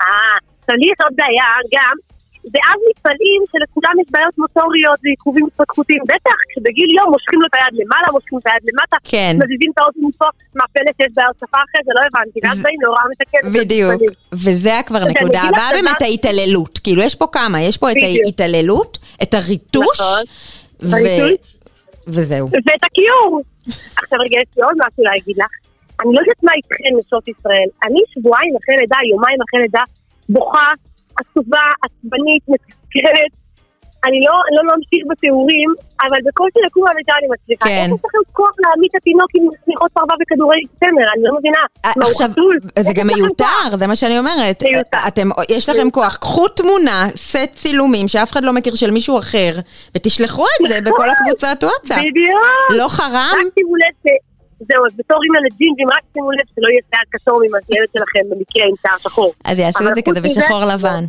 [SPEAKER 8] אה, צריך עוד בעיה גם, ואז מפעלים שלכולם יש בעיות מוטוריות ועיכובים התפתחותיים. בטח, כשבגיל יום מושכים לו את היד למעלה, מושכים את היד למטה,
[SPEAKER 3] כן.
[SPEAKER 8] מזיזים את האוטו מפה, מה פלא שיש בעיות שפה אחרי זה, לא הבנתי. ואז באים להוראה מתקנת.
[SPEAKER 3] בדיוק. וזה כבר
[SPEAKER 8] אז אני
[SPEAKER 3] נקודה
[SPEAKER 8] אגיד לך
[SPEAKER 3] הבאה באמת ההתעללות. כאילו יש פה כמה, יש פה את. ההתעללות, את הריטוש,
[SPEAKER 8] נכון. הריטוש.
[SPEAKER 3] וזהו.
[SPEAKER 8] ואת הכיעור. עכשיו רגע, יש לי עוד משהו להגיד לך. אני לא יודעת מה איתכן נשות ישראל. אני שבועיים אחרי לידה, יומיים אחרי לידה, בוכה, עצובה, עצבנית, מתסכרת. אני לא, לא ממשיך בתיאורים, אבל בקושי לקום מהמיטה אני מצליחה.
[SPEAKER 3] כן.
[SPEAKER 8] איך יש לכם כוח להעמיד את התינוק עם שמיכות פרווה וכדורי צמר? אני לא מבינה.
[SPEAKER 3] אה, עכשיו? זה גם? מיותר, זה מה שאני אומרת.
[SPEAKER 8] מיותר.
[SPEAKER 3] אתם, יש לכם כוח, קחו תמונה, סט צילומים שאף אחד לא מכיר של מישהו אחר, ותשלחו את זה בכל הקבוצת וואטסאפ.
[SPEAKER 8] בדיוק.
[SPEAKER 3] לא חרם?
[SPEAKER 8] רק שימו לב. זהו, אז בתור אימא לג'ינג'ים, רק שימו לב שלא יהיה שיער כתום עם הילד שלכם במקרה עם שיער שחור.
[SPEAKER 3] אז יעשו את זה כזה בשחור לבן.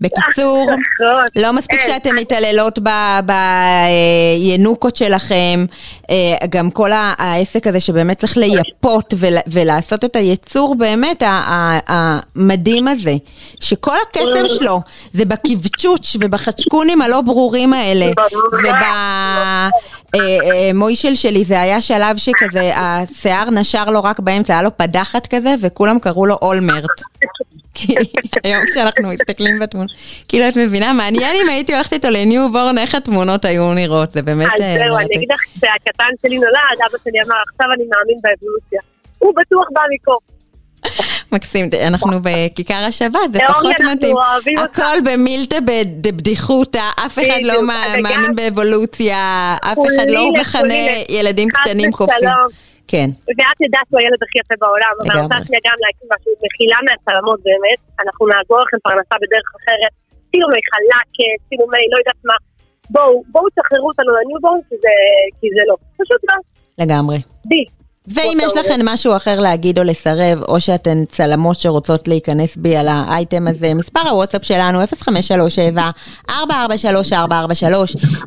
[SPEAKER 3] בקיצור. לא מספיק
[SPEAKER 8] אה,
[SPEAKER 3] שאתם מתעללות בינוקות שלכם, אה, גם כל העסק הזה שבאמת צריך לייפות ול- ולעשות את היצור באמת המדהים הזה, שכל הקסם שלו זה בקבצ'וץ' ובחצ'קונים הלא ברורים האלה, ובמוישל שלי זה היה שלב שכזה השיער נשר לו רק באמצע, היה לו פדחת כזה וכולם קראו לו אולמרט. כי היום כשאנחנו מסתכלים בתמונות, כאילו את מבינה, מעניין אם הייתי הולכת איתו ל newborn, איך התמונות היו נראות, זה באמת
[SPEAKER 8] אז
[SPEAKER 3] אה,
[SPEAKER 8] זהו,
[SPEAKER 3] מרתק.
[SPEAKER 8] אני אגיד לך, כשהקטן שלי נולד, אבא שלי אמר, עכשיו אני מאמין באבולוציה. הוא בטוח בא מפה.
[SPEAKER 3] מקסים, אנחנו בכיכר השבת, זה פחות מתאים. הכל במילתא בדבדיחותא, אף אחד לא מאמין באבולוציה, אף אחד לא מכנה ילדים קטנים. קופים. כן,
[SPEAKER 8] ואת יודעת שהוא הילד הכי יפה בעולם, אבל אני. רוצה שנייה גם להגיד משהו, מחילה מהצלמות באמת, אנחנו נעזור לכם פרנסה בדרך אחרת, צילומי חלקת, צילומי לא יודעת מה, בואו, בואו תשחררו אותנו ל newborn, כי זה- כי זה לא, פשוט לא,
[SPEAKER 3] לגמרי.
[SPEAKER 8] ביי.
[SPEAKER 3] ואם יש לכן משהו אחר להגיד או לסרב, או שאתן צלמות שרוצות להיכנס בי על האייטם הזה, מספר הוואטסאפ שלנו 0537-443443.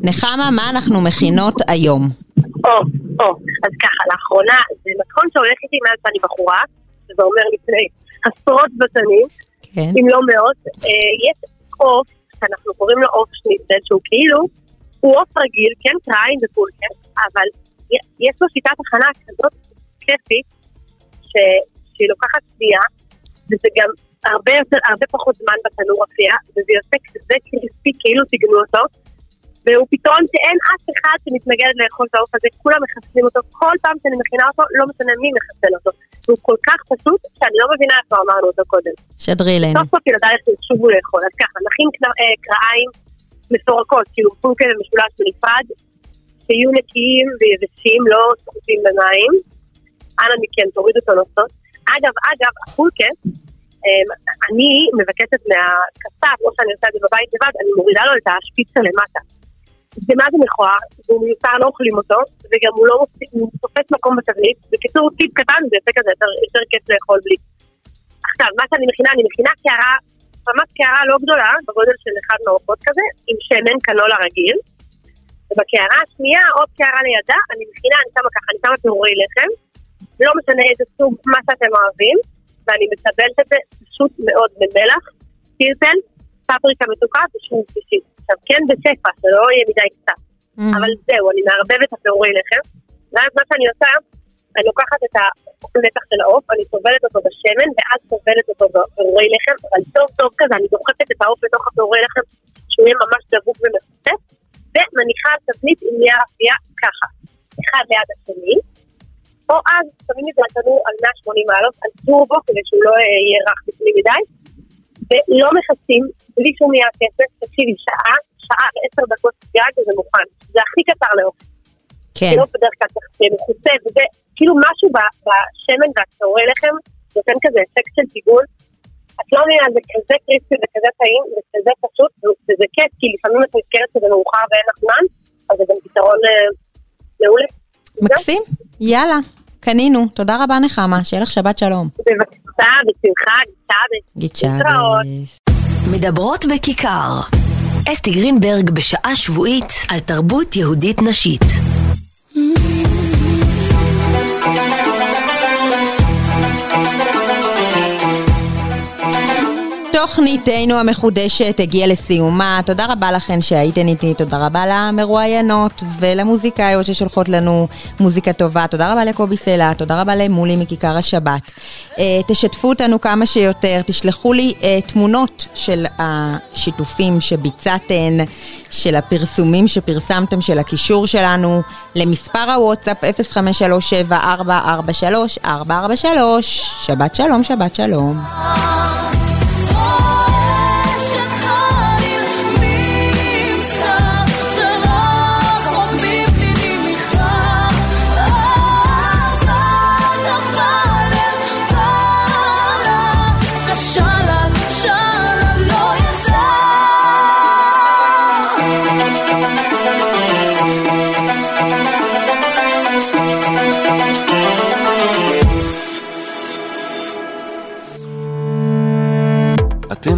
[SPEAKER 3] נחמה, מה אנחנו מכינות היום?
[SPEAKER 8] או, או, אז ככה, לאחרונה, זה מתכון שהולך איתי מאז שאני בחורה, שזה אומר לפני עשרות בשנים,
[SPEAKER 3] כן.
[SPEAKER 8] אם לא מאות, אה, יש עוף, שאנחנו קוראים לו עוף שניצל, שהוא כאילו, הוא עוף רגיל, כן, טריין ופולקר, אבל י- יש לו שיטת הכנה כזאת כיפית, ש- שהיא לוקחת שנייה, וזה גם הרבה יותר, הרבה פחות זמן בתנור אפייה, וזה יוצא כזה קריספי, כאילו טיגנו אותו, והוא פתרון שאין אף אחד שמתנגד לאכול את העוף הזה, כולם מחסנים אותו, כל פעם שאני מכינה אותו, לא משנה מי מחסן אותו. הוא כל כך פשוט, שאני לא מבינה איפה אמרנו אותו קודם.
[SPEAKER 3] שדרי אלינו.
[SPEAKER 8] סוף סוף ילדיי ישובו לאכול, אז ככה, נכין אה, קרעיים מפורקות, כאילו פונקל ומשולש בנפרד, שיהיו נקיים ויבשים, לא סחוטים במים. אנא מכן, תורידו את הנוסות. אגב, אגב, הפולקה, אמ, אני מבקשת מהקסף, או שאני עושה את זה בבית לבד, אני מורידה לו את השפיצה למטה. זה מה זה מכוער, והוא מיותר, לא אוכלים אותו, וגם הוא לא הוא תופס מקום בתבנית. בקיצור, טיפ קטן, זה יפה כזה, יותר, יותר כיף לאכול בלי. עכשיו, מה שאני מכינה, אני מכינה קערה, ממש קערה לא גדולה, בגודל של אחד מעופות כזה, עם שמן קנולה רגיל. ובקערה השנייה, עוד קערה לידה, אני מכינה, אני שמה ככה, אני שמה פירורי לחם, לא משנה איזה סוג, מה שאתם אוהבים, ואני מסבלת את זה פשוט מאוד במלח, טירטל, פפריקה מתוקה ושום שישית. עכשיו, כן בשפע, שלא יהיה מדי קצת. Mm. אבל זהו, אני מערבבת את הפירורי לחם, ואז מה שאני עושה, אני לוקחת את הנתח של העוף, אני סובלת אותו בשמן, ואז סובלת אותו בפירורי לחם, אבל טוב טוב כזה, אני דוחפת את העוף לתוך הפירורי לחם, שהוא יהיה ממש דבוק ומפוצץ, ומניחה על תבנית עם נייר אפייה ככה, אחד ליד השני, או אז שמים את זה לתנור על 180 מעלות, על טורבו, כדי שהוא לא אה, יהיה רך בפנים מדי, ולא מכסים, בלי שום נייר כסף, תקשיבי, שעה, שעה ועשר דקות גג וזה מוכן. זה הכי קצר לאופן.
[SPEAKER 3] כן.
[SPEAKER 8] לא בדרך כלל צריך שיהיה מכוסה, וזה כאילו משהו בשמן והצהורי לחם נותן כזה אפקט של טיגול. את לא מבינה, זה כזה קריסטי וכזה טעים, וכזה פשוט, וזה כיף, כי לפעמים את נזכרת שזה מאוחר ואין לך זמן, אז זה גם פתרון אה, מעולה.
[SPEAKER 3] מקסים, יאללה. קנינו, תודה רבה נחמה, שיהיה לך שבת שלום.
[SPEAKER 8] בבקשה, בשמחה,
[SPEAKER 3] גיד שבס.
[SPEAKER 9] מדברות בכיכר. אסתי גרינברג בשעה שבועית על תרבות יהודית נשית.
[SPEAKER 3] תוכניתנו המחודשת הגיעה לסיומה. תודה רבה לכן שהייתן איתי, תודה רבה למרואיינות ולמוזיקאיות ששולחות לנו מוזיקה טובה. תודה רבה לקובי סלע, תודה רבה למולי מכיכר השבת. Uh, תשתפו אותנו כמה שיותר, תשלחו לי uh, תמונות של השיתופים שביצעתן, של הפרסומים שפרסמתם, של הקישור שלנו, למספר הוואטסאפ 0537-443-443. שבת שלום, שבת שלום.